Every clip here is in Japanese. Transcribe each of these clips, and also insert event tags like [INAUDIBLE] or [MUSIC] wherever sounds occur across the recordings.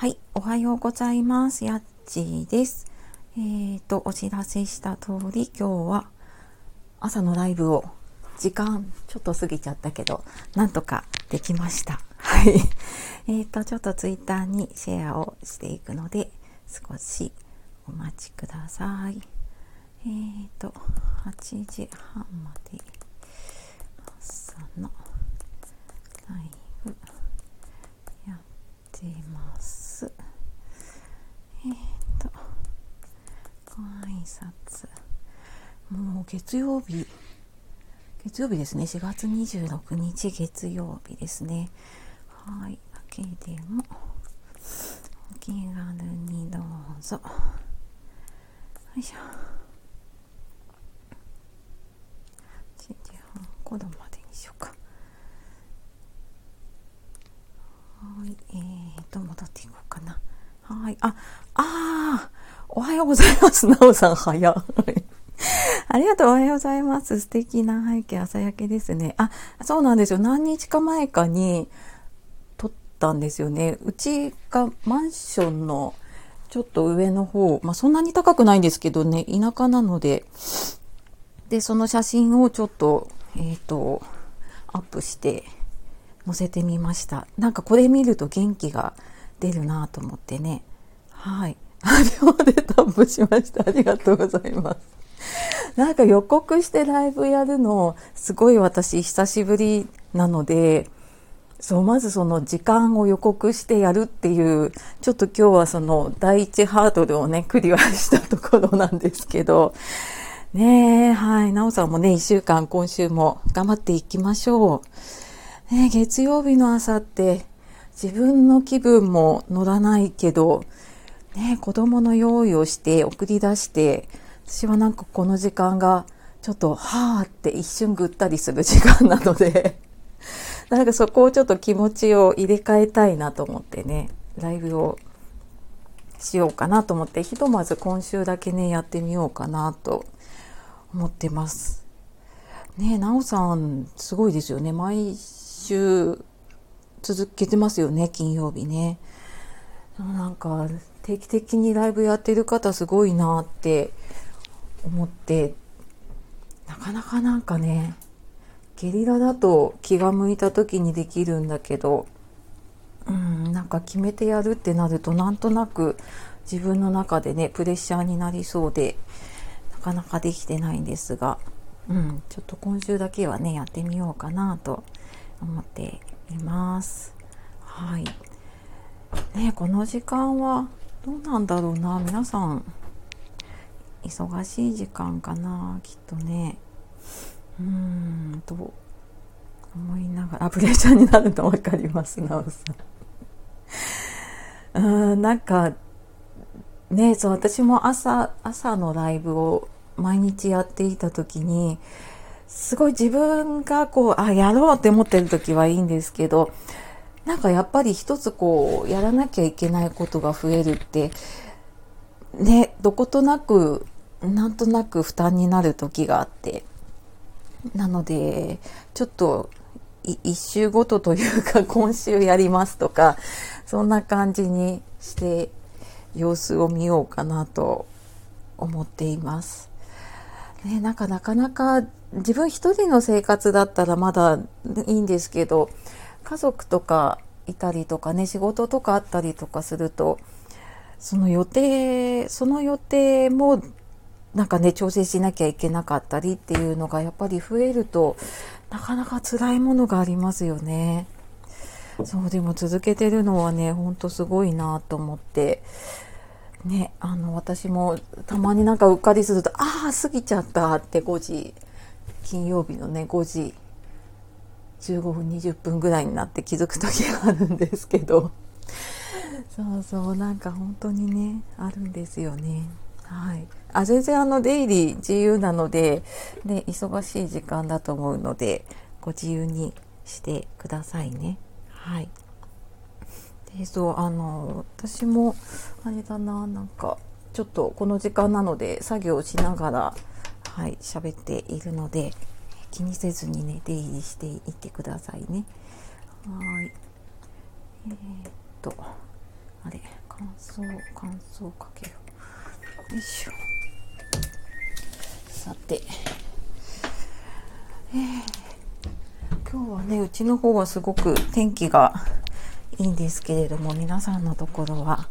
はい、おはようございます。やっちーです。えーと、お知らせした通り、今日は朝のライブを時間ちょっと過ぎちゃったけど、なんとかできました。はい。えーと、ちょっとツイッターにシェアをしていくので、少しお待ちください。えーと、8時半まで朝のライブやってます。えっ、ー、とご挨拶。もう月曜日。月曜日ですね。4月26日月曜日ですね。はい。だけでもお気軽にどうぞ。よいしょ。7時半子供までにしようかはい、えーと、戻っていこうかな。はい、あ、あおはようございます。なおさん、早い。[LAUGHS] ありがとう、おはようございます。素敵な背景、朝焼けですね。あ、そうなんですよ。何日か前かに撮ったんですよね。うちがマンションのちょっと上の方、まあそんなに高くないんですけどね、田舎なので、で、その写真をちょっと、えっ、ー、と、アップして、載せてみました。なんかこれ見ると元気が出るなと思ってね。はい。秒でタップしました。ありがとうございます。なんか予告してライブやるのすごい私久しぶりなのでそうまずその時間を予告してやるっていうちょっと今日はその第一ハードルをねクリアしたところなんですけど。ねえはい。なおさんもね1週間今週も頑張っていきましょう。ね、月曜日の朝って自分の気分も乗らないけど、ね、子供の用意をして送り出して、私はなんかこの時間がちょっとはーって一瞬ぐったりする時間なので [LAUGHS] なんかそこをちょっと気持ちを入れ替えたいなと思ってね、ライブをしようかなと思って、ひとまず今週だけね、やってみようかなと思ってます。ねえ、なおさん、すごいですよね。毎週続けてますよね、金曜日ね。なんか定期的にライブやってる方すごいなって思って、なかなかなんかね、ゲリラだと気が向いた時にできるんだけど、うん、なんか決めてやるってなるとなんとなく自分の中でね、プレッシャーになりそうで、なかなかできてないんですが、うん、ちょっと今週だけはね、やってみようかなと思っています。はい。ねこの時間はどうなんだろうな皆さん忙しい時間かなきっとねうーんと思いながらあプレッシャーになるの分かりますなおさん [LAUGHS] うんなんかねそう私も朝朝のライブを毎日やっていた時にすごい自分がこう、あ、やろうって思ってる時はいいんですけど、なんかやっぱり一つこう、やらなきゃいけないことが増えるって、ね、どことなく、なんとなく負担になる時があって、なので、ちょっと、一週ごとというか、[LAUGHS] 今週やりますとか、そんな感じにして様子を見ようかなと思っています。ね、なんかなかなか自分一人の生活だったらまだいいんですけど家族とかいたりとかね仕事とかあったりとかするとその予定その予定もなんかね調整しなきゃいけなかったりっていうのがやっぱり増えるとなかなか辛いものがありますよね。そうでも続けてるのはねほんとすごいなと思ってねあの私もたまになんかうっかりするとああ過ぎちゃったって5時金曜日のね5時15分20分ぐらいになって気づく時があるんですけど。そうそうなんか本当にねあるんですよね。はい。あ全然あの出入り自由なので、ね、忙しい時間だと思うのでご自由にしてくださいね。はい。でそうあの私もあれだななんかちょっとこの時間なので作業しながらはい喋っているので気にせずにね出入りしていってくださいね。はい。えー、っとあれ乾燥乾燥かけよう。よいしょ。さてえー、今日はねうちの方はすごく天気がいいんですけれども皆さんのところは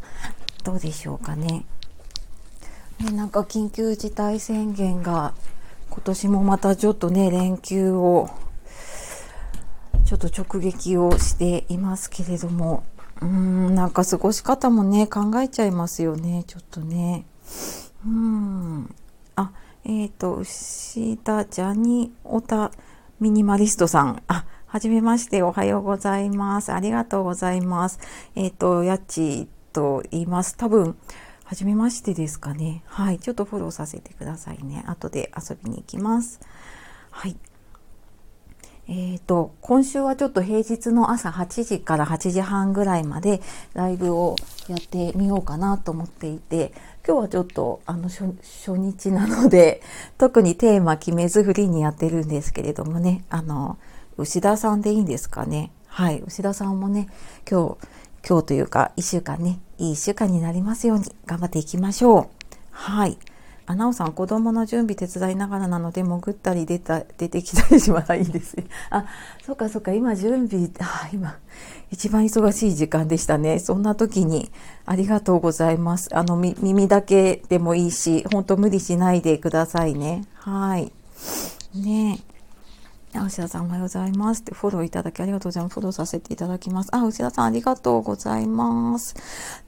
どうでしょうかね。ねなんか緊急事態宣言が今年もまたちょっとね連休をちょっと直撃をしていますけれどもうーんなんか過ごし方もね考えちゃいますよねちょっとねうーんあえっ、ー、と、牛田ジャニオタミニマリストさん。あ、はじめまして、おはようございます。ありがとうございます。えっ、ー、と、やっちと言います。多分、はじめましてですかね。はい。ちょっとフォローさせてくださいね。後で遊びに行きます。はい。えっ、ー、と、今週はちょっと平日の朝8時から8時半ぐらいまでライブをやってみようかなと思っていて、今日はちょっとあの初日なので、[LAUGHS] 特にテーマ決めずフリーにやってるんですけれどもね、あの、牛田さんでいいんですかね。はい、牛田さんもね、今日、今日というか1週間ね、いい1週間になりますように頑張っていきましょう。はい。あ、なおさん、子供の準備手伝いながらなので、潜ったり出た、出てきたりしまいいですね。あ、そっかそっか、今準備、あ、今、一番忙しい時間でしたね。そんな時に、ありがとうございます。あの、耳だけでもいいし、ほんと無理しないでくださいね。はい。ねえ。あ牛田さんおはようございます。ってフォローいただきありがとうございます。フォローさせていただきます。あ、牛田さんありがとうございます。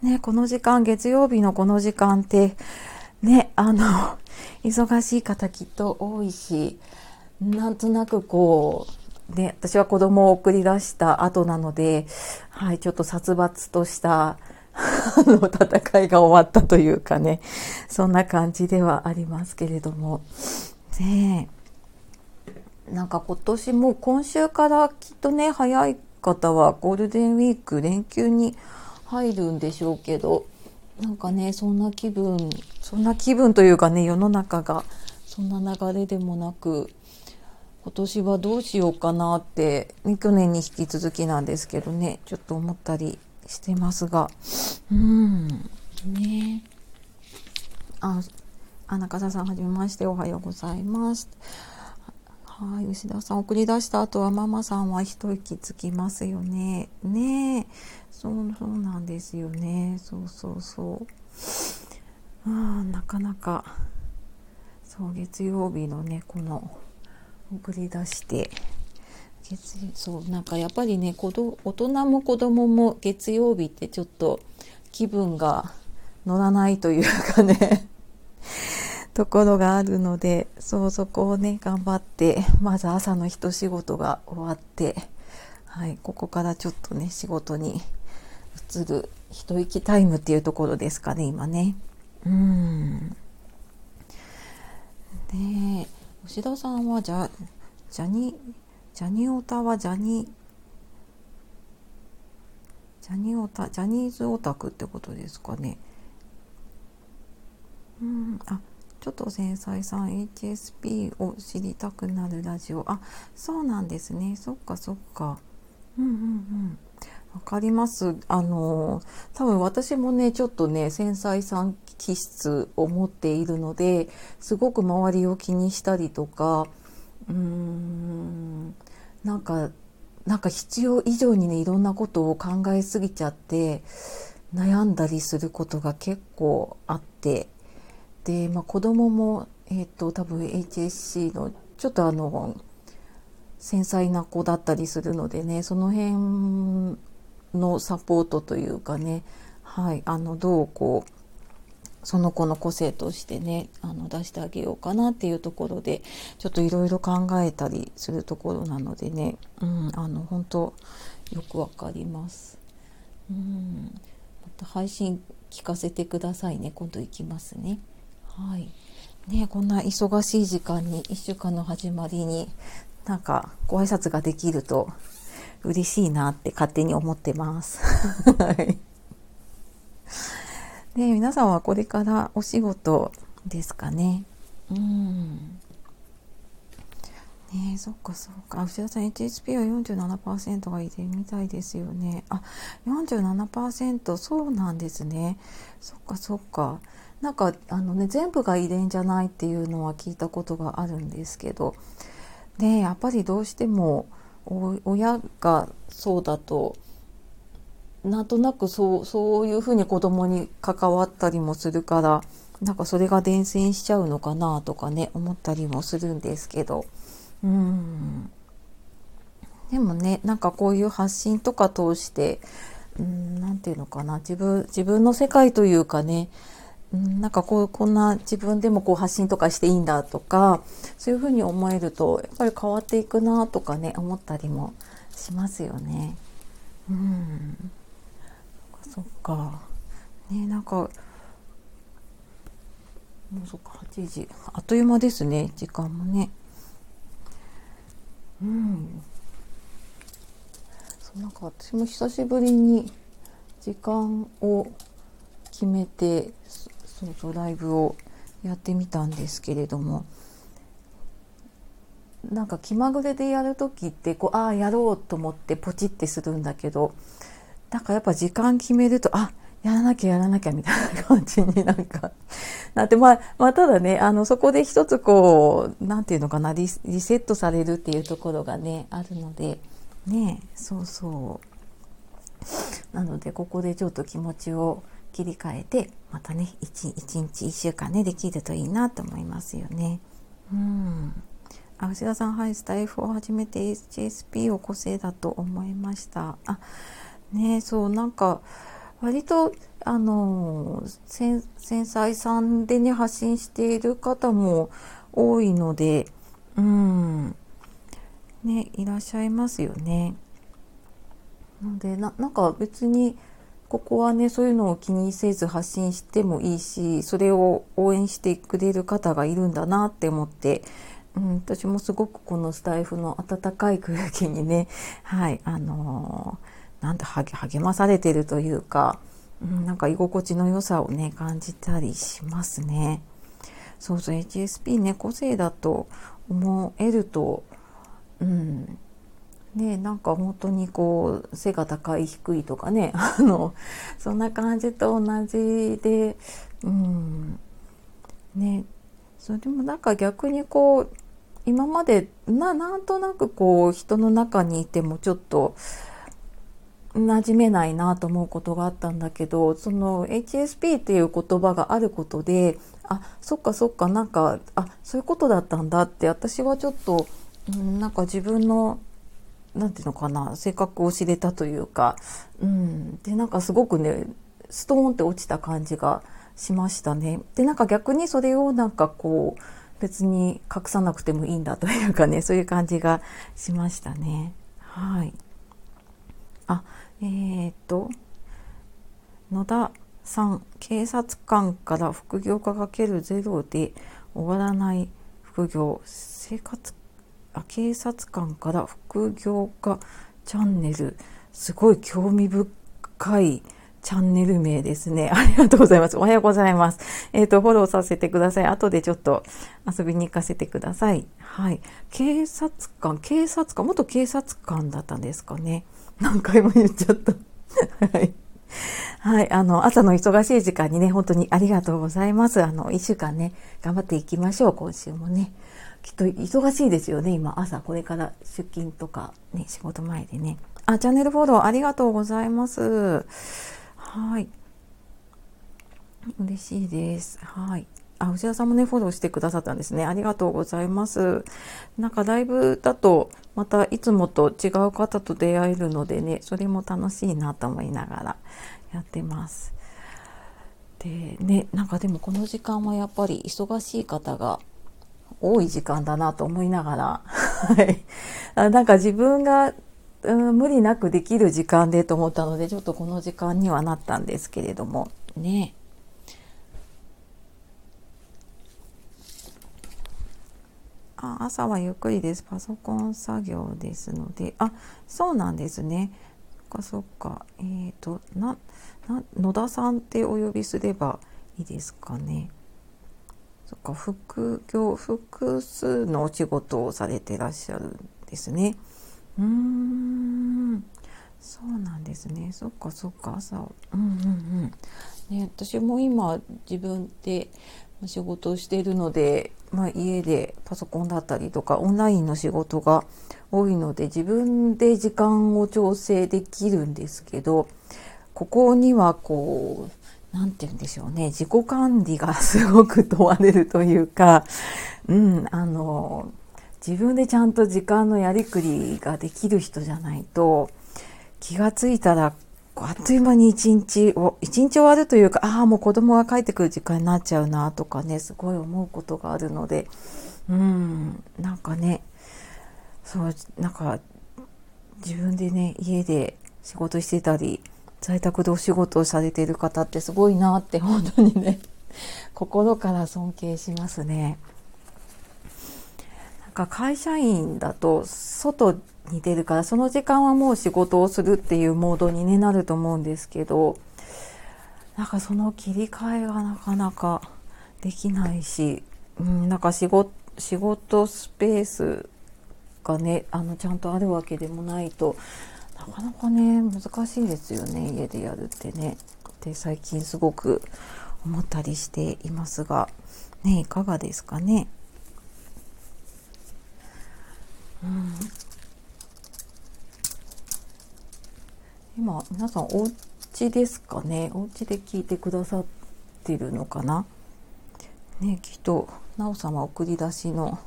ね、この時間、月曜日のこの時間って、ね、あの、[LAUGHS] 忙しい方きっと多いし、なんとなくこう、ね、私は子供を送り出した後なので、はい、ちょっと殺伐とした、[LAUGHS] あの、戦いが終わったというかね、そんな感じではありますけれども、ねえなんか今年も今週からきっとね、早い方はゴールデンウィーク連休に入るんでしょうけど、なんかね、そんな気分、そんな気分というかね、世の中がそんな流れでもなく、今年はどうしようかなって、去年に引き続きなんですけどね、ちょっと思ったりしてますが、うん、ね。あ、あ、中澤さんはじめまして、おはようございます。はい、吉田さん送り出した後はママさんは一息つきますよね。ねそうそうなんですよね。そうそうそう。あなかなかそう月曜日のねこの送り出して月そうなんかやっぱりね子ど大人も子供も月曜日ってちょっと気分が乗らないというかねところがあるのでそうそこをね頑張って [LAUGHS] まず朝の一仕事が終わって、はい、ここからちょっとね仕事に移る一息タイムっていうところですかね今ね。うんで吉田さんはじゃジャニジャニオタはジャニジャニオタジャニーズオタクってことですかね。うんあちょっと繊細さん HSP を知りたくなるラジオ。あそうなんですね。そっかそっか。うんうんうん。わかります。あの多分私もねちょっとね繊細さん気質を持っているのですごく周りを気にしたりとかうーんなんかなんか必要以上にねいろんなことを考えすぎちゃって悩んだりすることが結構あってで、まあ、子供も、えーと、多分 HSC のちょっとあの繊細な子だったりするのでねその辺のサポートというかね、はい、あのどうこうその子の個性としてねあの出してあげようかなっていうところでちょっといろいろ考えたりするところなのでね、うん、あの本当よくわかります。うんまた配信聞かせてくださいね今度行きますね。はいね、こんな忙しい時間に1週間の始まりになんかご挨拶ができると嬉しいなって勝手に思ってます。[LAUGHS] はいで皆さんはこれからお仕事ですかね？うん。ねえそっかそっか内田さん HSP は47%が遺伝みたいですよねあ47%そうなんですねそっかそっかなんかあのね全部が遺伝じゃないっていうのは聞いたことがあるんですけどねやっぱりどうしても親がそうだとなんとなくそうそういうふうに子供に関わったりもするからなんかそれが伝染しちゃうのかなとかね思ったりもするんですけど。うん。でもねなんかこういう発信とか通して何て言うのかな自分自分の世界というかねなんかこうこんな自分でもこう発信とかしていいんだとかそういうふうに思えるとやっぱり変わっていくなとかね思ったりもしますよね。うんそっかねなんかもうそっか8時あっという間ですね時間もね。うんそうなんか私も久しぶりに時間を決めてそうそうライブをやってみたんですけれどもなんか気まぐれでやる時ってこうああやろうと思ってポチってするんだけどなんかやっぱ時間決めるとあやらなきゃやらなきゃみたいな感じになんか [LAUGHS] なってまあ、まあ、ただねあのそこで一つこう何て言うのかなリセットされるっていうところがねあるのでねそうそう。なのでここでちょっと気持ちを切り替えてまたね 1, 1日1週間ねできるといいなと思いますよね。うんあ牛田さんはいスタイフを始めて HSP を個性だと思いました。あねそうなんか割とあの繊細さんでね発信している方も多いのでうんねいらっしゃいますよね。のでななんか別にここはねそういうのを気にせず発信してもいいしそれを応援してくれる方がいるんだなって思って、うん、私もすごくこのスタイフの温かい空気にね [LAUGHS] はいあのー、なんて励まされてるというか、うん、なんか居心地の良さをね感じたりしますね。そうそう HSP ね個性だと思えると、うん、ね、なんか本当にこう背が高い低いとかね [LAUGHS] あのそんな感じと同じでうん。ね。それでもなんか逆にこう今までななんとなくこう人の中にいてもちょっと馴染めないなと思うことがあったんだけどその HSP っていう言葉があることであそっかそっかなんかあそういうことだったんだって私はちょっと、うん、なんか自分のなんていうのかな性格を知れたというか、うん、でなんかすごくねストーンって落ちた感じがしましたね。でなんか逆にそれをなんかこう別に隠さなくてもいいんだというかね [LAUGHS] そういう感じがしましたね。はい。あえー、っと野田さん警察官から副業家かけるゼロで終わらない副業生活警察官から副業家チャンネルすごい興味深いチャンネル名ですね。[LAUGHS] ありがとうございます。おはようございます。えっ、ー、と、フォローさせてください。後でちょっと遊びに行かせてください。はい。警察官、警察官、元警察官だったんですかね。何回も言っちゃった。[LAUGHS] はい。はい。あの、朝の忙しい時間にね、本当にありがとうございます。あの、一週間ね、頑張っていきましょう。今週もね。きっと忙しいですよね今朝。これから出勤とかね仕事前でね。あチャンネルフォローありがとうございます。はい。嬉しいです。はい。あ内田さんもねフォローしてくださったんですね。ありがとうございます。なんかライブだとまたいつもと違う方と出会えるのでねそれも楽しいなと思いながらやってます。でねなんかでもこの時間はやっぱり忙しい方が多い時間だなと思いながら、はい。なんか自分が、うん、無理なくできる時間でと思ったので、ちょっとこの時間にはなったんですけれども、ね。あ朝はゆっくりです。パソコン作業ですので、あ、そうなんですね。そっかそっか。えっ、ー、と、な、な、野田さんってお呼びすればいいですかね。そっか、副業、複数のお仕事をされてらっしゃるんですね。うーん。そうなんですね。そっかそっか、朝。うんうんうん。ね、私も今自分で仕事をしているので、まあ、家でパソコンだったりとかオンラインの仕事が多いので自分で時間を調整できるんですけどここにはこう何て言うんでしょうね。自己管理がすごく問われるというか、うん、あの自分でちゃんと時間のやりくりができる人じゃないと気がついたらあっという間に一日を、一日終わるというか、ああ、もう子供が帰ってくる時間になっちゃうなとかね、すごい思うことがあるので、うん、なんかね、そう、なんか、自分でね、家で仕事してたり、在宅でお仕事をされている方ってすごいなって、本当にね、[LAUGHS] 心から尊敬しますね。なんか会社員だと、外に出るからその時間はもう仕事をするっていうモードに、ね、なると思うんですけどなんかその切り替えがなかなかできないし、うん、なんか仕事仕事スペースがねあのちゃんとあるわけでもないとなかなかね難しいですよね家でやるってね。で最近すごく思ったりしていますがねいかがですかね？うん今皆さんお家ですかね？お家で聞いてくださってるのかな？ねきっとなおさま送り出しの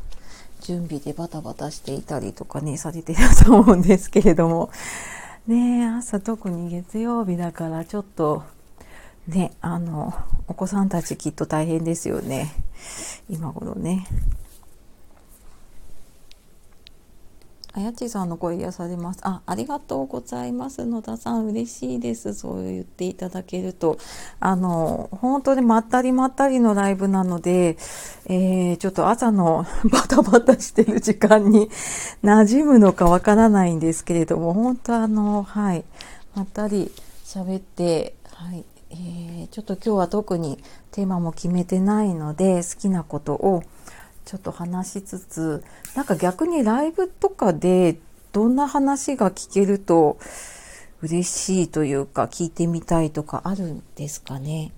準備でバタバタしていたりとかねされてたと思うんですけれども。[LAUGHS] ね朝特に月曜日だからちょっとねあのお子さんたちきっと大変ですよね。今頃ね。あやちさんの声癒されます。あ、ありがとうございます。野田さん、嬉しいです。そう言っていただけると。あの、本当にまったりまったりのライブなので、えー、ちょっと朝の [LAUGHS] バタバタしてる時間に [LAUGHS] 馴染むのかわからないんですけれども、本当あの、はい、まったり喋って、はい、えー、ちょっと今日は特にテーマも決めてないので、好きなことをちょっと話しつつ、なんか逆にライブとかでどんな話が聞けると嬉しいというか聞いてみたいとかあるんですかね？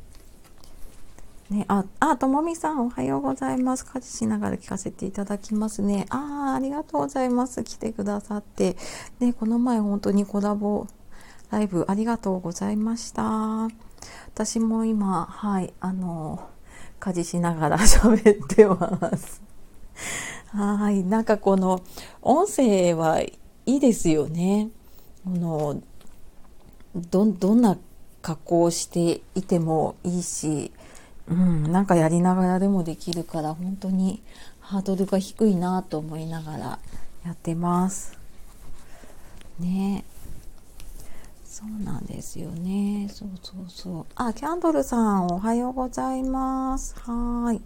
ね、あ、あ、ともみさんおはようございます。家事しながら聞かせていただきますね。ああ、ありがとうございます。来てくださって。ね、この前本当にコラボライブありがとうございました。私も今、はい、あの、家事しながら喋ってます。はい。なんかこの音声はいいですよね。このど、どんな加工していてもいいし、うん、なんかやりながらでもできるから本当にハードルが低いなと思いながらやってます。ねそうなんですよね。そうそうそう。あ、キャンドルさん、おはようございます。はい。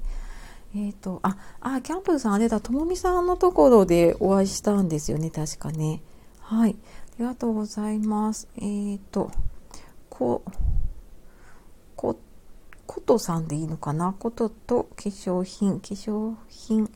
えっ、ー、と、あ、あ、キャンドルさん、あれだ、ともみさんのところでお会いしたんですよね、確かね。はい。ありがとうございます。えっ、ー、と、こ、こ、ことさんでいいのかな？ことと化粧品、化粧品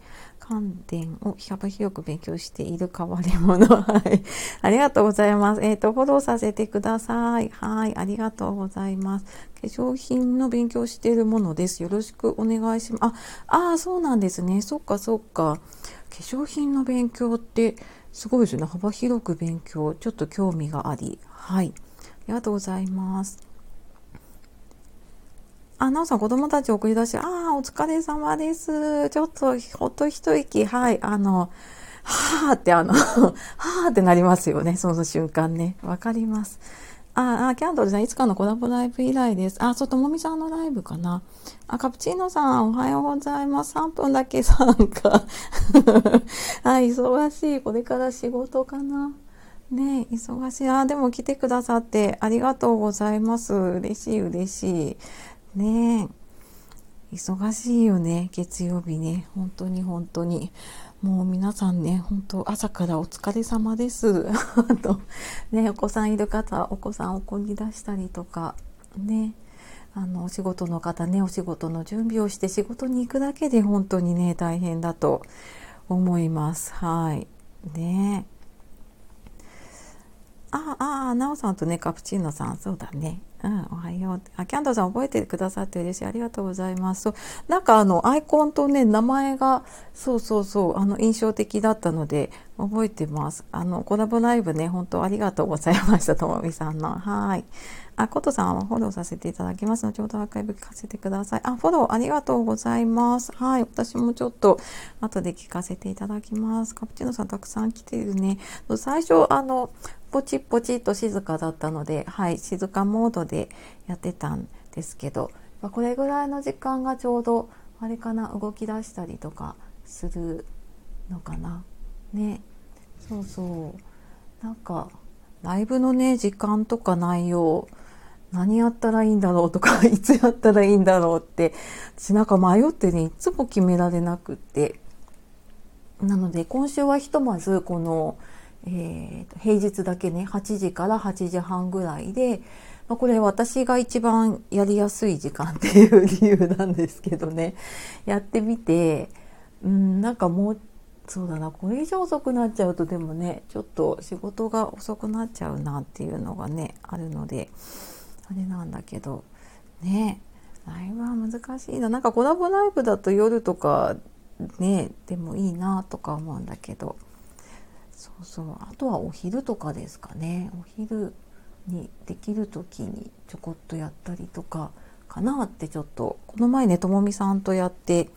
関連を幅広く勉強している変わり者。はい。[LAUGHS] ありがとうございます。えっ、ー、と、フォローさせてください。はい。ありがとうございます。化粧品の勉強しているものです。よろしくお願いします。あ、ああ、そうなんですね。そっかそっか。化粧品の勉強ってすごいですね。幅広く勉強。ちょっと興味があり。はい。ありがとうございます。あ、なおさん、子供たち送り出して、ああ、お疲れ様です。ちょっと、ほっと一息、はい、あの、はーって、あのはーってなりますよね、その瞬間ね。わかります。ああ、キャンドルさん、いつかのコラボライブ以来です。あ、そう、ともみさんのライブかな。あ、カプチーノさん、おはようございます。3分だけ参加。[LAUGHS] あ、忙しい。これから仕事かな。ね忙しい。あ、でも来てくださってありがとうございます。嬉しい、嬉しい。ねえ。忙しいよね月曜日ね。本当に本当に。もう皆さんね本当朝からお疲れ様です。[LAUGHS] とねお子さんいる方お子さん送り出したりとかね。あのお仕事の方ねお仕事の準備をして仕事に行くだけで本当にね大変だと思います。はい。ね。ああ、なおさんとね、カプチーノさん、そうだね。うん、おはよう。あ、キャンドルさん覚えてくださって嬉しい。ありがとうございます。そう、なんかあの、アイコンとね、名前が、そうそうそう、あの、印象的だったので、覚えてます。あの、コラボライブね、本当ありがとうございました。ともみさんの。はい。あ、ことさんはフォローさせていただきます。後ほどアーカイブ聞かせてください。あ、フォローありがとうございます。はい。私もちょっと後で聞かせていただきます。カプチーノさんたくさん来てるね。最初、あの、ポチポチと静かだったので、はい、静かモードでやってたんですけど、これぐらいの時間がちょうど、あれかな、動き出したりとかするのかな。ね。そうそう。なんか、ライブのね、時間とか内容、何やったらいいんだろうとか [LAUGHS] いつやったらいいんだろうって私なんか迷ってねいつも決められなくってなので今週はひとまずこの、えー、平日だけね8時から8時半ぐらいで、まあ、これ私が一番やりやすい時間っていう理由なんですけどねやってみてうんなんかもうそうだなこれ以上遅くなっちゃうとでもねちょっと仕事が遅くなっちゃうなっていうのがねあるので。あれなんだけど。ね。ライブは難しいな。なんかコラボライブだと夜とかねでもいいなとか思うんだけど。そうそう。あとはお昼とかですかね。お昼にできる時にちょこっとやったりとかかなってちょっと。この前ねともみさんとやって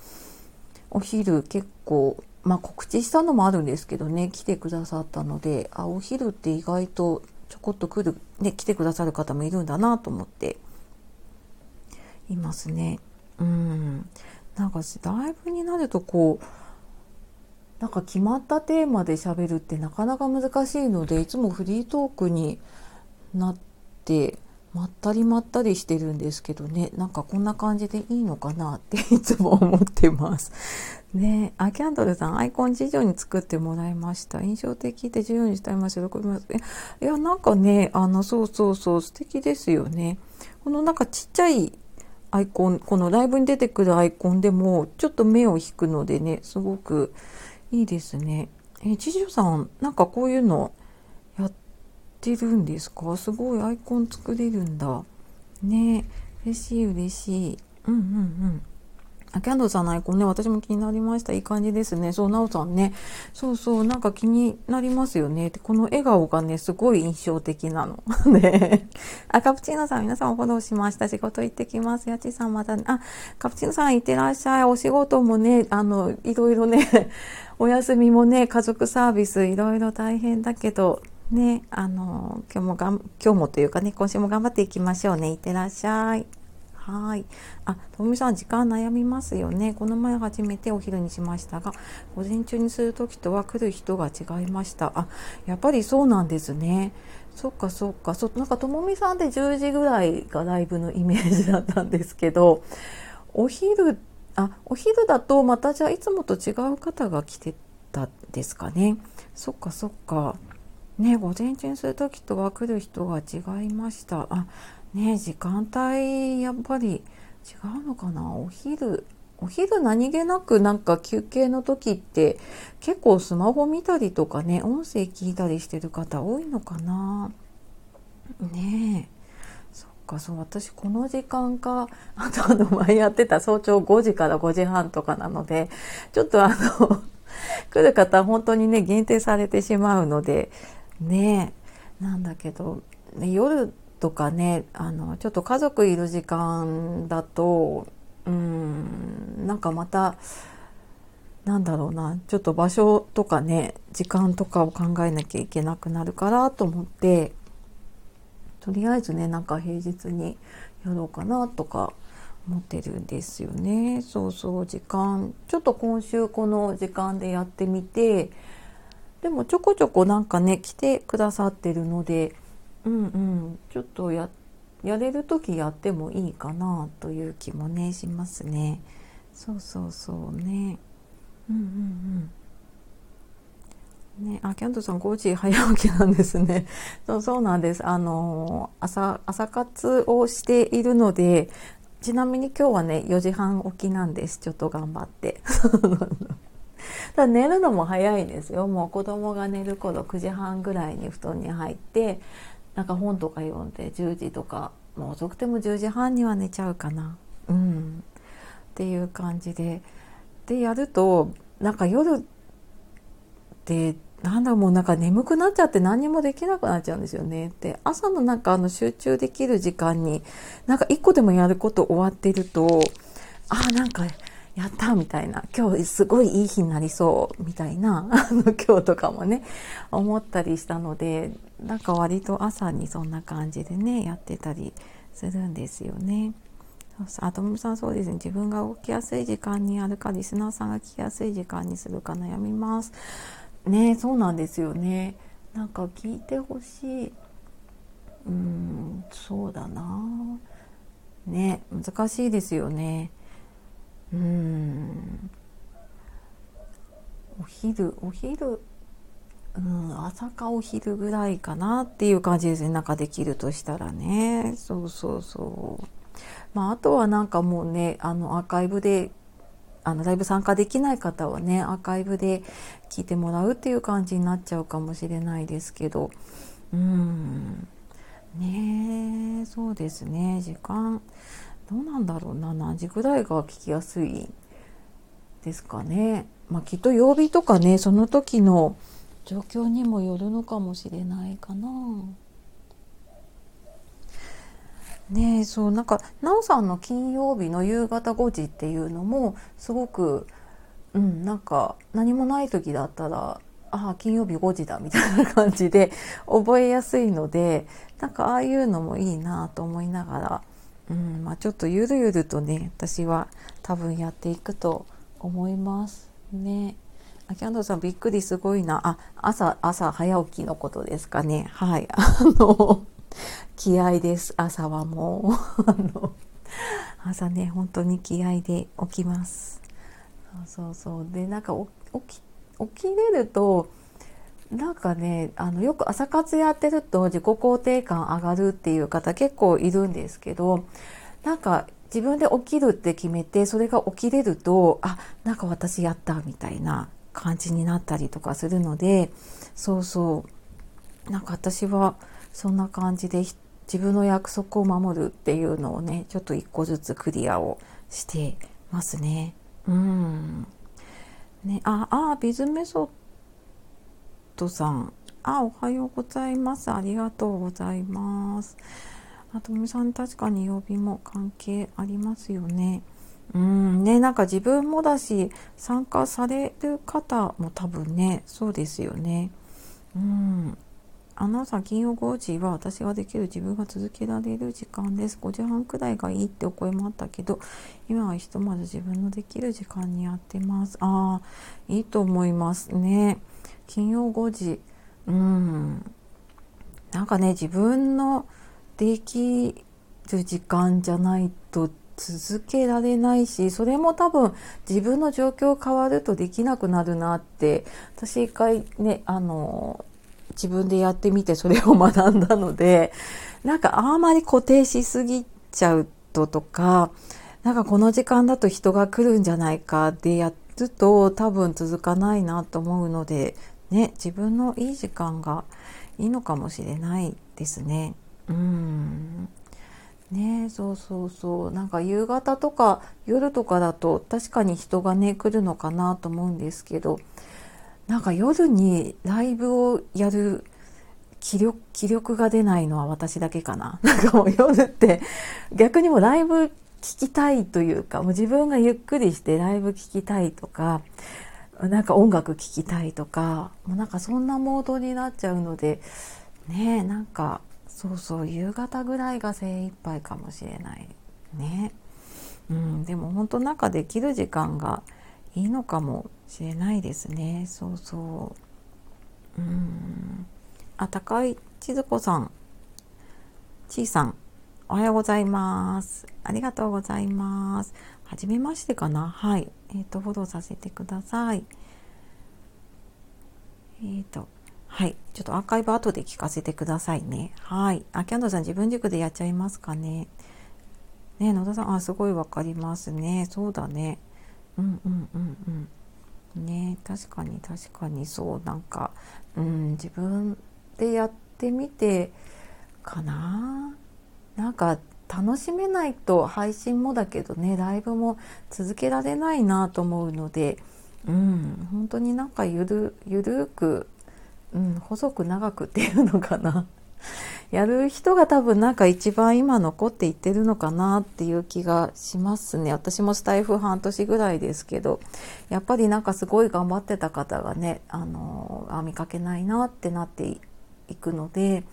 お昼結構まあ告知したのもあるんですけどね来てくださったのであお昼って意外とちょこっと来る、ね、来てくださる方もいるんだなと思っていますね。うん。なんかライブになるとこう、なんか決まったテーマで喋るってなかなか難しいので、いつもフリートークになって、まったりまったりしてるんですけどね、なんかこんな感じでいいのかなって [LAUGHS] いつも思ってます。ねあ、キャンドルさん、アイコン事情に作ってもらいました。印象的で自由にしたいました。喜びます。いや、なんかね、あの、そうそうそう、素敵ですよね。このなんかちっちゃいアイコン、このライブに出てくるアイコンでも、ちょっと目を引くのでね、すごくいいですね。え、知事さん、なんかこういうのてるんですか？すごいアイコン作れるんだ。ね嬉しい嬉しい。うんうんうん。あキャンドルさんのアイコンね、私も気になりました。いい感じですね。そう、なおさんね。そうそう、なんか気になりますよね。この笑顔がね、すごい印象的なの。[LAUGHS] ね。あ、カプチーノさん、皆さんフォローしました。仕事行ってきます。やちさんまたね。あ、カプチーノさん行ってらっしゃい。お仕事もね、あの、いろいろね、[LAUGHS] お休みもね、家族サービスいろいろ大変だけど、ね、あの、今日もがん、今日もというかね、今週も頑張っていきましょうね。いってらっしゃい。はい。あ、ともみさん、時間悩みますよね。この前初めてお昼にしましたが、午前中にする時とは来る人が違いました。あ、やっぱりそうなんですね。そっかそっか。そなんかともみさんって10時ぐらいがライブのイメージだったんですけど、お昼、あ、お昼だとまたじゃあいつもと違う方が来てたですかね。そっかそっか。ね、午前中にする時とは来る人が違いました。あ、ね時間帯やっぱり違うのかな？お昼お昼何気なくなんか休憩の時って結構スマホ見たりとかね音声聞いたりしてる方多いのかな？ね。えそっかそう私この時間か。[LAUGHS] あとあの前やってた早朝5時から5時半とかなのでちょっとあの [LAUGHS] 来る方本当にね限定されてしまうのでねなんだけど、ね、夜とかねあのちょっと家族いる時間だとうんなんかまたなんだろうなちょっと場所とかね時間とかを考えなきゃいけなくなるからと思ってとりあえずねなんか平日にやろうかなとか思ってるんですよね。そうそう時間ちょっと今週この時間でやってみてでもちょこちょこなんかね来てくださってるのでうんうんちょっとややれる時やってもいいかなという気もねしますねそうそうそうねうんうんうんね、あ、キャンドさん5時早起きなんですね。[LAUGHS] そうそうなんです。あの朝、朝活をしているので、ちなみに今日はね、4時半起きなんです。ちょっと頑張って。[LAUGHS] た [LAUGHS] だ寝るのも早いんですよ。もう子供が寝る頃9時半ぐらいに布団に入って、なんか本とか読んで10時とか、もう遅くても10時半には寝ちゃうかな。うん。っていう感じで。で、やると、なんか夜ってなんだもうなんか眠くなっちゃって何もできなくなっちゃうんですよね。で、朝のなんかあの集中できる時間に、なんか一個でもやること終わってると、ああ、なんかやったみたいな、今日すごいいい日になりそうみたいな、[LAUGHS] あの今日とかもね、思ったりしたので、なんか割と朝にそんな感じでね、やってたりするんですよね。あともさんそうですね。自分が動きやすい時間にやるかリスナーさんが聞きやすい時間にするか悩みます。ねそうなんですよね。なんか聞いてほしい。うーんそうだな。ね難しいですよね。うん。お昼お昼うん朝かお昼ぐらいかなっていう感じですね。なんかできるとしたらね。そうそうそう。まあ、あとはなんかもうねあのアーカイブであのライブ参加できない方はねアーカイブで聞いてもらうっていう感じになっちゃうかもしれないですけど。うん。ねそうですね。時間。どうなんだろう？な何時ぐらいが聞きやすいですかね？まあ、きっと曜日とかねその時の状況にもよるのかもしれないかな。ねそうなんかなおさんの金曜日の夕方5時っていうのもすごくうんなんか何もない時だったらああ金曜日5時だみたいな感じで覚えやすいのでなんかああいうのもいいなと思いながら、うんまあ、ちょっとゆるゆるとね私は多分やっていくと思いますね。あキャンドルさんびっくりすごいな。あ、朝、朝早起きのことですかね。はい。[LAUGHS] あの、気合です。朝はもう [LAUGHS] あの、朝ね、本当に気合で起きます。そうそうそう。で、なんか起き、起きれると、なんかね、あの、よく朝活やってると自己肯定感上がるっていう方結構いるんですけど、なんか自分で起きるって決めて、それが起きれると、あ、なんか私やったみたいな感じになったりとかするので、そうそう。なんか私はそんな感じで自分の約束を守るっていうのをねちょっと一個ずつクリアをしてますね。うん。ね、あ、あ、ビズメソッドさん。あ、おはようございます。ありがとうございます。あとみさん、確かに曜日も関係ありますよね。うんね、なんか自分もだし、参加される方も多分ね、そうですよね。うん。アナウンサー金曜5時は私ができる自分が続けられる時間です。5時半くらいがいいってお声もあったけど、今はひとまず自分のできる時間にやってます。ああ、いいと思いますね。金曜5時。うん。なんかね、自分のできる時間じゃないと続けられないし、それも多分自分の状況変わるとできなくなるなって、私一回ね、あの、自分でやってみてそれを学んだので、なんかあんまり固定しすぎちゃうととか、なんかこの時間だと人が来るんじゃないかでやると多分続かないなと思うので、ね、自分のいい時間がいいのかもしれないですね。うん。ねそうそうそう。なんか夕方とか夜とかだと確かに人がね、来るのかなと思うんですけど、なんか夜にライブをやる気力気力が出ないのは私だけかな。[LAUGHS] なんかもう夜って逆にもライブ聞きたいというか、もう自分がゆっくりしてライブ聞きたいとか、なんか音楽聴きたいとか、もうなんかそんなモードになっちゃうので、ねなんかそうそう夕方ぐらいが精一杯かもしれない。ね。うん、でも本当なんかできる時間がいいのかもしれないですね。そうそう。うん。あ高い千鶴子さん。ちいさんおはようございます。ありがとうございます。はじめましてかな？はいえっ、ー、とフォローさせてくださいえっ、ー、と、はい。ちょっとアーカイブ後で聞かせてくださいね。はい。あ、キャンドルさん自分軸でやっちゃいますかね？ね野田さん、あ、すごいわかりますね。そうだね。うんうんうんうん。ね確かに確かにそう。なんか、うん、自分でやってみてかな？なんか、楽しめないと配信もだけどねライブも続けられないなと思うので、うん、本当になんかゆるゆるく、うん、細く長くっていうのかな [LAUGHS] やる人が多分なんか一番今残っていってるのかなっていう気がしますね私もスタイフ半年ぐらいですけどやっぱりなんかすごい頑張ってた方がねあのあ見かけないなってなっていくので。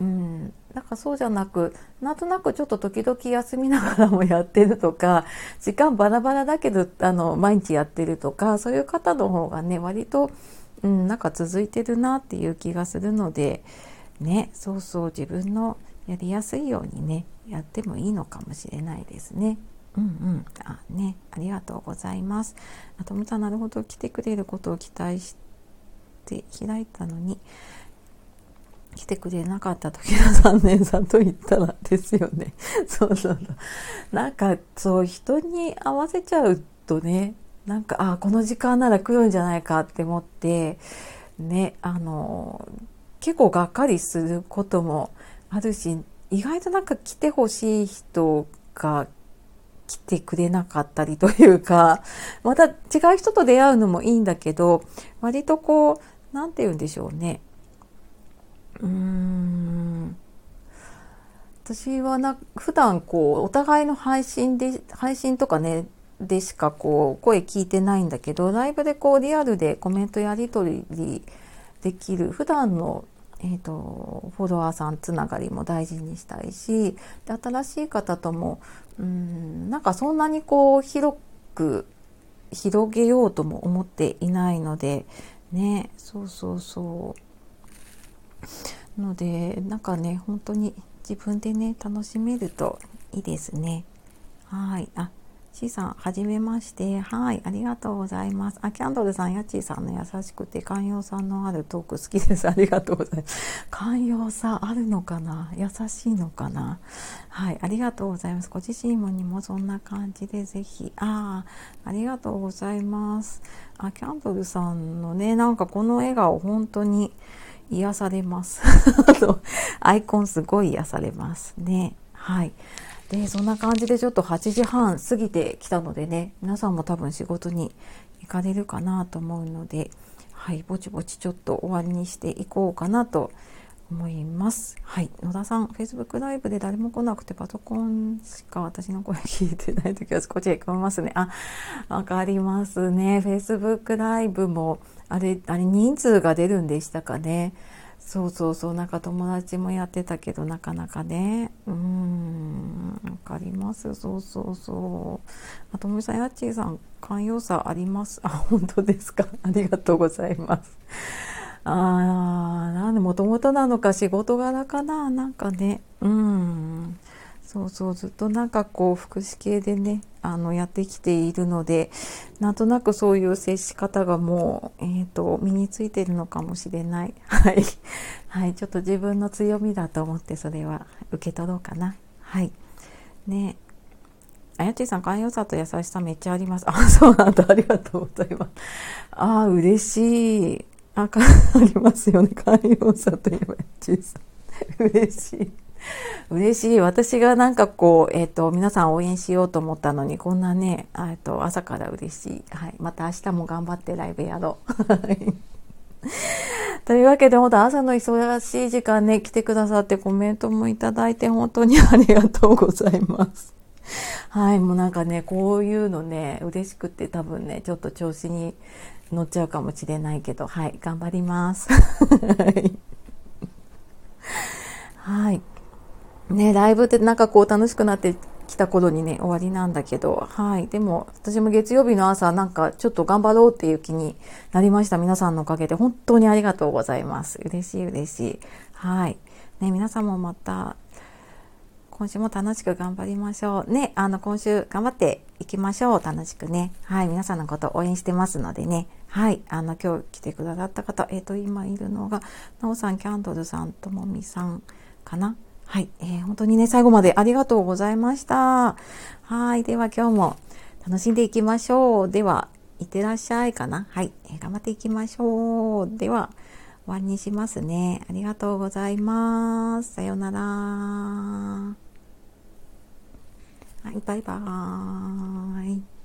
うん、なんかそうじゃなくなんとなくちょっと時々休みながらもやってるとか [LAUGHS] 時間バラバラだけどあの毎日やってるとかそういう方の方がね割と、うん、なんか続いてるなっていう気がするのでねそうそう自分のやりやすいようにねやってもいいのかもしれないですね。うんうん、あねありがとうございます。あともさんなるほど来てくれることを期待して開いたのに来てくれなかった時の残念さんと言ったらですよね。[LAUGHS] そうそうそう。なんかそう人に合わせちゃうとね、なんかあこの時間なら来るんじゃないかって思ってねあの結構がっかりすることもあるし意外となんか来てほしい人が来てくれなかったりというか [LAUGHS] また違う人と出会うのもいいんだけど割とこう何て言うんでしょうねうーん。私はな普段こうお互いの配信で配信とかねでしかこう声聞いてないんだけどライブでこうリアルでコメントやり取りできる普段のえーと、フォロワーさんつながりも大事にしたいしで新しい方ともうんなんかそんなにこう広く広げようとも思っていないのでねそうそうそう。のでなんかね本当に自分でね楽しめるといいですねはいあ C さん、はじめまして。はい、ありがとうございます。あ、キャンドルさん、やちーさんの優しくて寛容さのあるトーク好きです。ありがとうございます。寛容さあるのかな？優しいのかな？はい、ありがとうございます。ご自身もにもそんな感じでぜひ。ああ、ありがとうございます。あ、キャンドルさんのね、なんかこの笑顔、本当に、癒されます。[LAUGHS] アイコンすごい癒されますね。はい。で、そんな感じでちょっと8時半過ぎてきたのでね、皆さんも多分仕事に行かれるかなと思うので、はい、ぼちぼちちょっと終わりにしていこうかなと思います。思いますはい。野田さん、Facebook ライブで誰も来なくてパソコンしか私の声聞いてない時は少しへこみますね。あ、わかりますね。Facebook ライブもあれ、あれ人数が出るんでしたかね。そうそうそう、なんか友達もやってたけど、なかなかね。うーん、わかります。そうそうそう。あともみさん、やっちーさん、寛容さあります。あ、本当ですか。ありがとうございます。あー、なんで、もともとなのか仕事柄かな？なんかね。うん。そうそう。ずっとなんかこう福祉系でねあのやってきているのでなんとなくそういう接し方がもう、えーと、身についてるのかもしれない。[LAUGHS] はい、はい、ちょっと自分の強みだと思ってそれは受け取ろうかな。はい。ね。あやちさん寛容さと優しさめっちゃあります。あそうなんだ。ありがとうございます。あ嬉しい。あありますよね寛容さといえばやちさん嬉しい嬉しい。私がなんかこう、えっ、ー、と、皆さん応援しようと思ったのに、こんなね、えっと、朝から嬉しい。はい。また明日も頑張ってライブやろう。はい [LAUGHS] というわけで、本当朝の忙しい時間ね、来てくださってコメントもいただいて本当にありがとうございます。はい。もうなんかね、こういうのね、嬉しくて多分ね、ちょっと調子に乗っちゃうかもしれないけど、はい。頑張ります。[LAUGHS] はい。ね、ライブってなんかこう楽しくなってきた頃にね、終わりなんだけど、はい。でも、私も月曜日の朝、なんかちょっと頑張ろうっていう気になりました。皆さんのおかげで、本当にありがとうございます。嬉しい嬉しい。はい。ね、皆さんもまた、今週も楽しく頑張りましょう。ね、あの、今週頑張っていきましょう。楽しくね。はい。皆さんのこと応援してますのでね。はい。あの、今日来てくださった方、えっ、ー、と、今いるのが、なおさん、キャンドルさん、ともみさんかな？はい。えー、本当にね、最後までありがとうございました。はい。では、今日も楽しんでいきましょう。では、いってらっしゃいかな？はい。えー、頑張っていきましょう。では、終わりにしますね。ありがとうございます。さようなら。はい、バイバーイ。